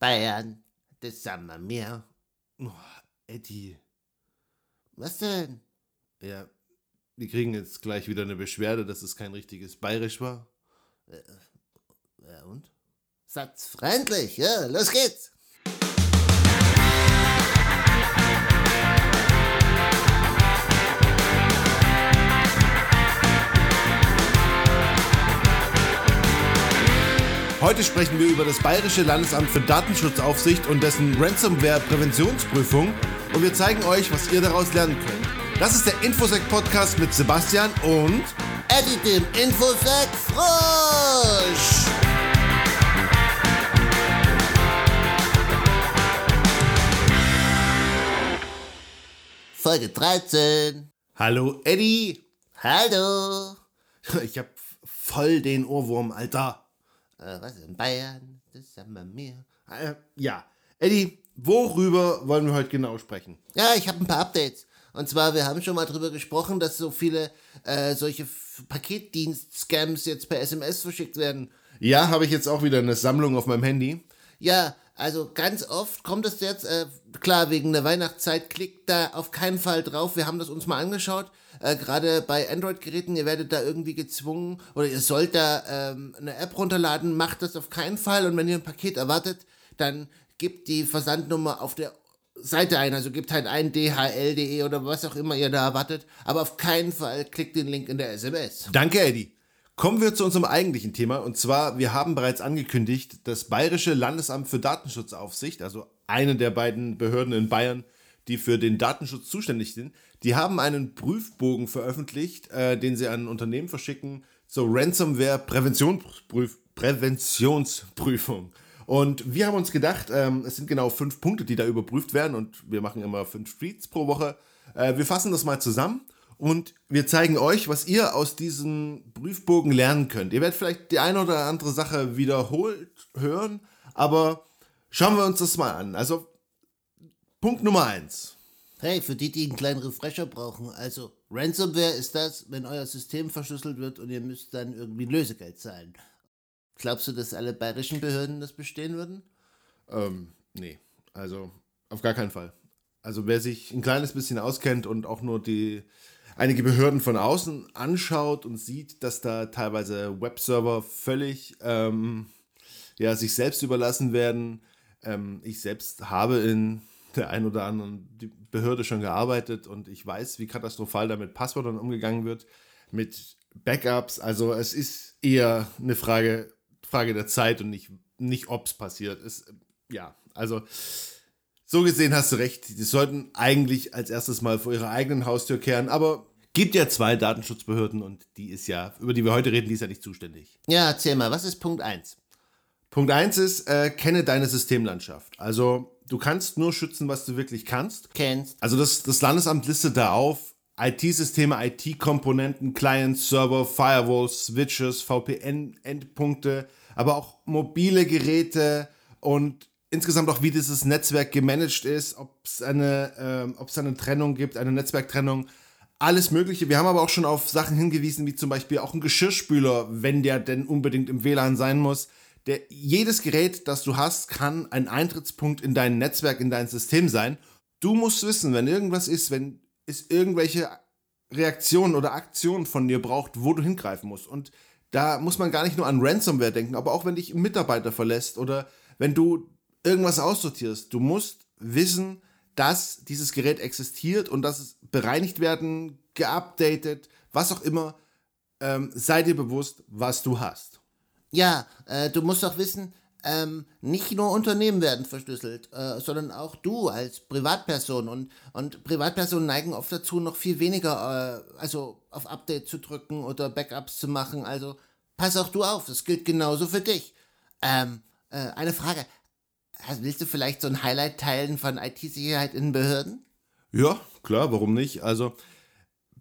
Bayern, das Sommermeer. Oh, Eddie. Was denn? Ja, wir kriegen jetzt gleich wieder eine Beschwerde, dass es kein richtiges Bayerisch war. Ja und? Satzfreundlich, ja, los geht's. Heute sprechen wir über das Bayerische Landesamt für Datenschutzaufsicht und dessen Ransomware-Präventionsprüfung und wir zeigen euch, was ihr daraus lernen könnt. Das ist der Infosec-Podcast mit Sebastian und Eddie dem Infosec Frosch. Folge 13. Hallo Eddie. Hallo. Ich hab voll den Ohrwurm, Alter. Äh, was in Bayern, das Sommermeer. Äh, ja, Eddie, worüber wollen wir heute genau sprechen? Ja, ich habe ein paar Updates. Und zwar, wir haben schon mal drüber gesprochen, dass so viele äh, solche Paketdienst-Scams jetzt per SMS verschickt werden. Ja, habe ich jetzt auch wieder eine Sammlung auf meinem Handy. Ja, also ganz oft kommt es jetzt, äh, klar, wegen der Weihnachtszeit, klickt da auf keinen Fall drauf. Wir haben das uns mal angeschaut. Äh, Gerade bei Android-Geräten, ihr werdet da irgendwie gezwungen oder ihr sollt da ähm, eine App runterladen, macht das auf keinen Fall. Und wenn ihr ein Paket erwartet, dann gebt die Versandnummer auf der Seite ein. Also gebt halt ein dhl.de oder was auch immer ihr da erwartet. Aber auf keinen Fall klickt den Link in der SMS. Danke, Eddie. Kommen wir zu unserem eigentlichen Thema. Und zwar, wir haben bereits angekündigt, das Bayerische Landesamt für Datenschutzaufsicht, also eine der beiden Behörden in Bayern, die für den Datenschutz zuständig sind, die haben einen Prüfbogen veröffentlicht, äh, den sie an Unternehmen verschicken zur Ransomware-Präventionsprüf Präventionsprüfung. Und wir haben uns gedacht, ähm, es sind genau fünf Punkte, die da überprüft werden und wir machen immer fünf Streets pro Woche. Äh, wir fassen das mal zusammen und wir zeigen euch, was ihr aus diesem Prüfbogen lernen könnt. Ihr werdet vielleicht die eine oder andere Sache wiederholt hören, aber schauen wir uns das mal an. Also Punkt Nummer eins. Hey, für die, die einen kleinen Refresher brauchen, also Ransomware ist das, wenn euer System verschlüsselt wird und ihr müsst dann irgendwie Lösegeld zahlen. Glaubst du, dass alle bayerischen Behörden das bestehen würden? Ähm, nee, also auf gar keinen Fall. Also wer sich ein kleines bisschen auskennt und auch nur die einige Behörden von außen anschaut und sieht, dass da teilweise Webserver völlig ähm, ja, sich selbst überlassen werden. Ähm, ich selbst habe in der ein oder anderen Behörde schon gearbeitet und ich weiß, wie katastrophal da mit Passwörtern umgegangen wird, mit Backups. Also es ist eher eine Frage, Frage der Zeit und nicht, nicht ob es passiert. Ja, also so gesehen hast du recht. Die sollten eigentlich als erstes mal vor ihrer eigenen Haustür kehren, aber gibt ja zwei Datenschutzbehörden und die ist ja, über die wir heute reden, die ist ja nicht zuständig. Ja, erzähl mal, was ist Punkt 1? Punkt 1 ist, äh, kenne deine Systemlandschaft. Also du kannst nur schützen, was du wirklich kannst. Kennst? Also das, das Landesamt listet da auf IT-Systeme, IT-Komponenten, Clients, Server, Firewalls, Switches, VPN-Endpunkte, aber auch mobile Geräte und insgesamt auch, wie dieses Netzwerk gemanagt ist, ob es eine, ähm, ob es eine Trennung gibt, eine Netzwerktrennung, alles Mögliche. Wir haben aber auch schon auf Sachen hingewiesen, wie zum Beispiel auch ein Geschirrspüler, wenn der denn unbedingt im WLAN sein muss. Der, jedes Gerät, das du hast, kann ein Eintrittspunkt in dein Netzwerk, in dein System sein. Du musst wissen, wenn irgendwas ist, wenn es irgendwelche Reaktionen oder Aktionen von dir braucht, wo du hingreifen musst. Und da muss man gar nicht nur an Ransomware denken, aber auch wenn dich ein Mitarbeiter verlässt oder wenn du irgendwas aussortierst. Du musst wissen, dass dieses Gerät existiert und dass es bereinigt werden, geupdatet, was auch immer. Ähm, sei dir bewusst, was du hast. Ja, äh, du musst auch wissen, ähm, nicht nur Unternehmen werden verschlüsselt, äh, sondern auch du als Privatperson. Und, und Privatpersonen neigen oft dazu, noch viel weniger, äh, also auf Update zu drücken oder Backups zu machen. Also pass auch du auf, das gilt genauso für dich. Ähm, äh, eine Frage. Also willst du vielleicht so ein Highlight teilen von IT-Sicherheit in Behörden? Ja, klar, warum nicht? Also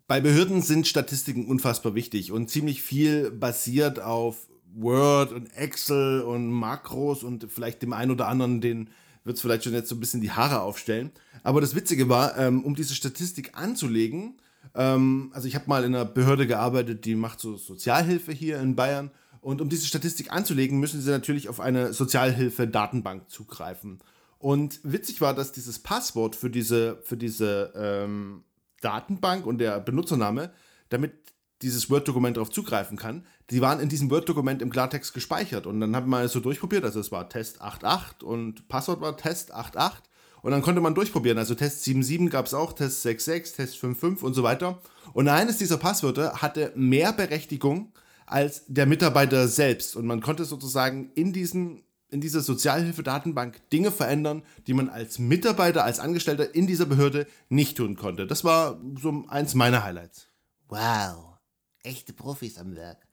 bei Behörden sind Statistiken unfassbar wichtig und ziemlich viel basiert auf Word und Excel und Makros und vielleicht dem einen oder anderen, den wird es vielleicht schon jetzt so ein bisschen die Haare aufstellen. Aber das Witzige war, ähm, um diese Statistik anzulegen, ähm, also ich habe mal in einer Behörde gearbeitet, die macht so Sozialhilfe hier in Bayern Und um diese Statistik anzulegen, müssen sie natürlich auf eine Sozialhilfe-Datenbank zugreifen. Und witzig war, dass dieses Passwort für diese, für diese ähm, Datenbank und der Benutzername, damit dieses Word-Dokument darauf zugreifen kann, die waren in diesem Word-Dokument im Klartext gespeichert. Und dann haben wir so durchprobiert, also es war Test 88 und Passwort war Test 88. Und dann konnte man durchprobieren. Also Test 77 gab es auch, Test 66, Test 55 und so weiter. Und eines dieser Passwörter hatte mehr Berechtigung als der Mitarbeiter selbst. Und man konnte sozusagen in diesen in dieser Sozialhilfedatenbank Dinge verändern, die man als Mitarbeiter, als Angestellter in dieser Behörde nicht tun konnte. Das war so eins meiner Highlights. Wow, echte Profis am Werk.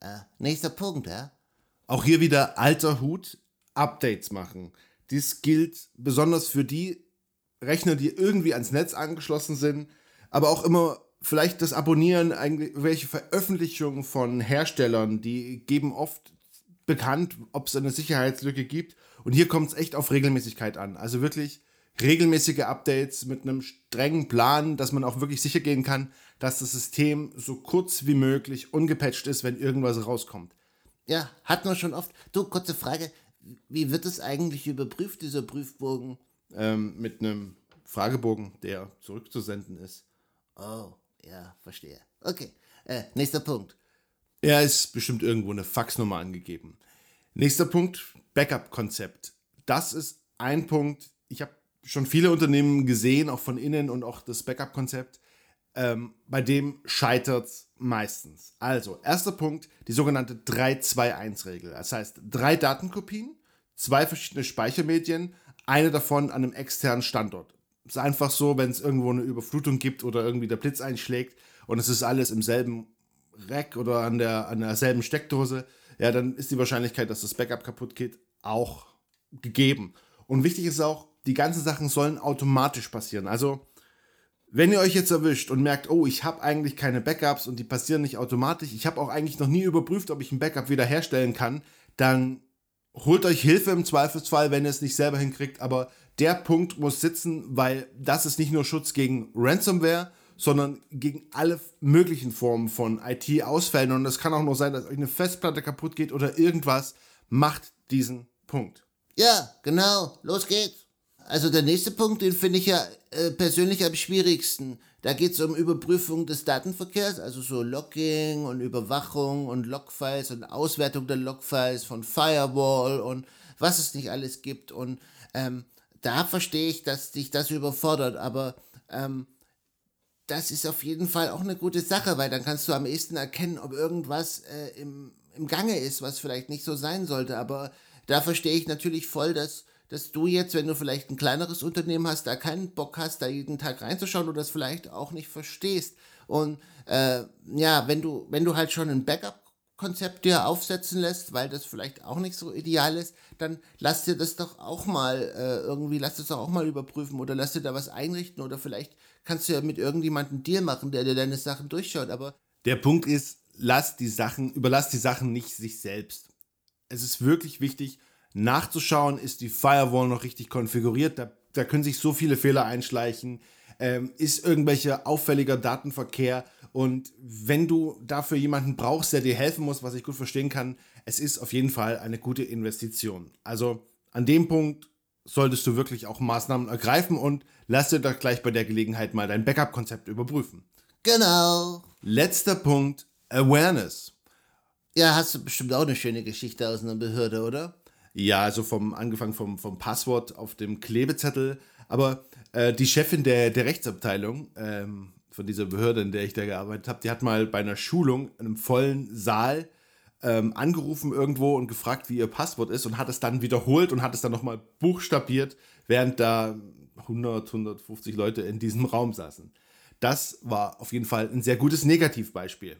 Äh, nächster Punkt, ja? Auch hier wieder alter Hut, Updates machen. Dies gilt besonders für die Rechner, die irgendwie ans Netz angeschlossen sind, aber auch immer vielleicht das Abonnieren, irgendwelche Veröffentlichungen von Herstellern, die geben oft bekannt, ob es eine Sicherheitslücke gibt. Und hier kommt es echt auf Regelmäßigkeit an. Also wirklich regelmäßige Updates mit einem strengen Plan, dass man auch wirklich sicher gehen kann, dass das System so kurz wie möglich ungepatcht ist, wenn irgendwas rauskommt. Ja, hat man schon oft. Du, kurze Frage. Wie wird es eigentlich überprüft, dieser Prüfbogen? Ähm, mit einem Fragebogen, der zurückzusenden ist. Oh, ja, verstehe. Okay, äh, nächster Punkt. Er ist bestimmt irgendwo eine Faxnummer angegeben. Nächster Punkt, Backup-Konzept. Das ist ein Punkt, ich habe schon viele Unternehmen gesehen, auch von innen und auch das Backup-Konzept, ähm, bei dem scheitert es meistens. Also, erster Punkt, die sogenannte 3-2-1-Regel. Das heißt, drei Datenkopien, zwei verschiedene Speichermedien, eine davon an einem externen Standort. Ist einfach so, wenn es irgendwo eine Überflutung gibt oder irgendwie der Blitz einschlägt und es ist alles im selben Rack oder an, der, an derselben Steckdose, ja, dann ist die Wahrscheinlichkeit, dass das Backup kaputt geht, auch gegeben. Und wichtig ist auch, die ganzen Sachen sollen automatisch passieren. Also, wenn ihr euch jetzt erwischt und merkt, oh, ich habe eigentlich keine Backups und die passieren nicht automatisch, ich habe auch eigentlich noch nie überprüft, ob ich ein Backup wiederherstellen kann, dann holt euch Hilfe im Zweifelsfall, wenn ihr es nicht selber hinkriegt. Aber der Punkt muss sitzen, weil das ist nicht nur Schutz gegen Ransomware, sondern gegen alle möglichen Formen von IT-Ausfällen. Und es kann auch nur sein, dass euch eine Festplatte kaputt geht oder irgendwas. Macht diesen Punkt. Ja, genau. Los geht's. Also der nächste Punkt, den finde ich ja äh, persönlich am schwierigsten. Da geht es um Überprüfung des Datenverkehrs, also so Logging und Überwachung und Logfiles und Auswertung der Logfiles von Firewall und was es nicht alles gibt. Und ähm, da verstehe ich, dass dich das überfordert, aber ähm, das ist auf jeden Fall auch eine gute Sache, weil dann kannst du am ehesten erkennen, ob irgendwas äh, im, im Gange ist, was vielleicht nicht so sein sollte. Aber da verstehe ich natürlich voll, dass, dass du jetzt, wenn du vielleicht ein kleineres Unternehmen hast, da keinen Bock hast, da jeden Tag reinzuschauen oder das vielleicht auch nicht verstehst. Und äh, ja, wenn du, wenn du halt schon ein Backup Konzept dir aufsetzen lässt, weil das vielleicht auch nicht so ideal ist, dann lass dir das doch auch mal äh, irgendwie, lass das doch auch mal überprüfen oder lass dir da was einrichten oder vielleicht kannst du ja mit irgendjemandem Deal machen, der dir deine Sachen durchschaut, aber. Der Punkt ist, lass die Sachen, überlass die Sachen nicht sich selbst. Es ist wirklich wichtig, nachzuschauen, ist die Firewall noch richtig konfiguriert. Da, da können sich so viele Fehler einschleichen. Ähm, ist irgendwelcher auffälliger Datenverkehr und wenn du dafür jemanden brauchst, der dir helfen muss, was ich gut verstehen kann, es ist auf jeden Fall eine gute Investition. Also an dem Punkt solltest du wirklich auch Maßnahmen ergreifen und lass dir doch gleich bei der Gelegenheit mal dein Backup-Konzept überprüfen. Genau. Letzter Punkt, Awareness. Ja, hast du bestimmt auch eine schöne Geschichte aus einer Behörde, oder? Ja, also vom angefangen vom, vom Passwort auf dem Klebezettel. Aber äh, die Chefin der, der Rechtsabteilung, ähm, von dieser Behörde, in der ich da gearbeitet habe, die hat mal bei einer Schulung in einem vollen Saal ähm, angerufen irgendwo und gefragt, wie ihr Passwort ist und hat es dann wiederholt und hat es dann nochmal buchstabiert, während da 100, 150 Leute in diesem Raum saßen. Das war auf jeden Fall ein sehr gutes Negativbeispiel.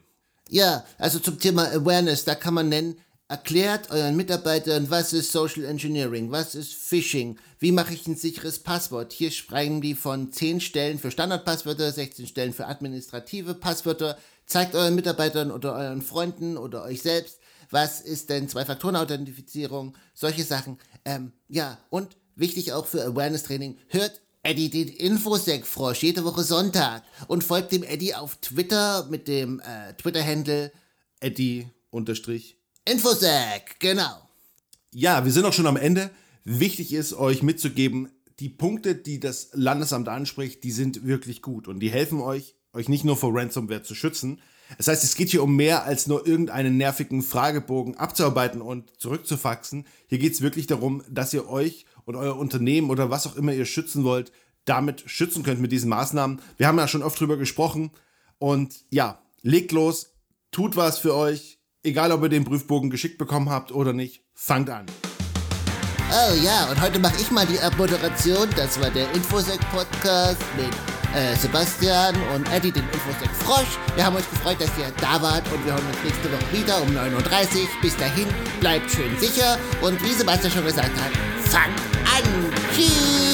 Ja, also zum Thema Awareness, da kann man nennen, Erklärt euren Mitarbeitern, was ist Social Engineering, was ist Phishing, wie mache ich ein sicheres Passwort. Hier sprechen die von 10 Stellen für Standardpasswörter, 16 Stellen für administrative Passwörter. Zeigt euren Mitarbeitern oder euren Freunden oder euch selbst, was ist denn Zwei-Faktoren-Authentifizierung, solche Sachen. Ähm, ja, und wichtig auch für Awareness-Training, hört Eddie den Infosec-Frosch jede Woche Sonntag und folgt dem Eddie auf Twitter mit dem äh, Twitter-Handle Eddie Infosec, genau. Ja, wir sind auch schon am Ende. Wichtig ist, euch mitzugeben, die Punkte, die das Landesamt anspricht, die sind wirklich gut und die helfen euch, euch nicht nur vor Ransomware zu schützen. Das heißt, es geht hier um mehr als nur irgendeinen nervigen Fragebogen abzuarbeiten und zurückzufaxen. Hier geht es wirklich darum, dass ihr euch und euer Unternehmen oder was auch immer ihr schützen wollt, damit schützen könnt mit diesen Maßnahmen. Wir haben ja schon oft drüber gesprochen. Und ja, legt los, tut was für euch, egal ob ihr den Prüfbogen geschickt bekommen habt oder nicht, fangt an. Oh ja, und heute mache ich mal die Abmoderation. Das war der Infosec-Podcast mit äh, Sebastian und Eddie, den Infosec Frosch. Wir haben uns gefreut, dass ihr da wart und wir hören uns nächste Woche wieder um 9.30 Uhr. Bis dahin, bleibt schön sicher und wie Sebastian schon gesagt hat, fangt an. Tschüss.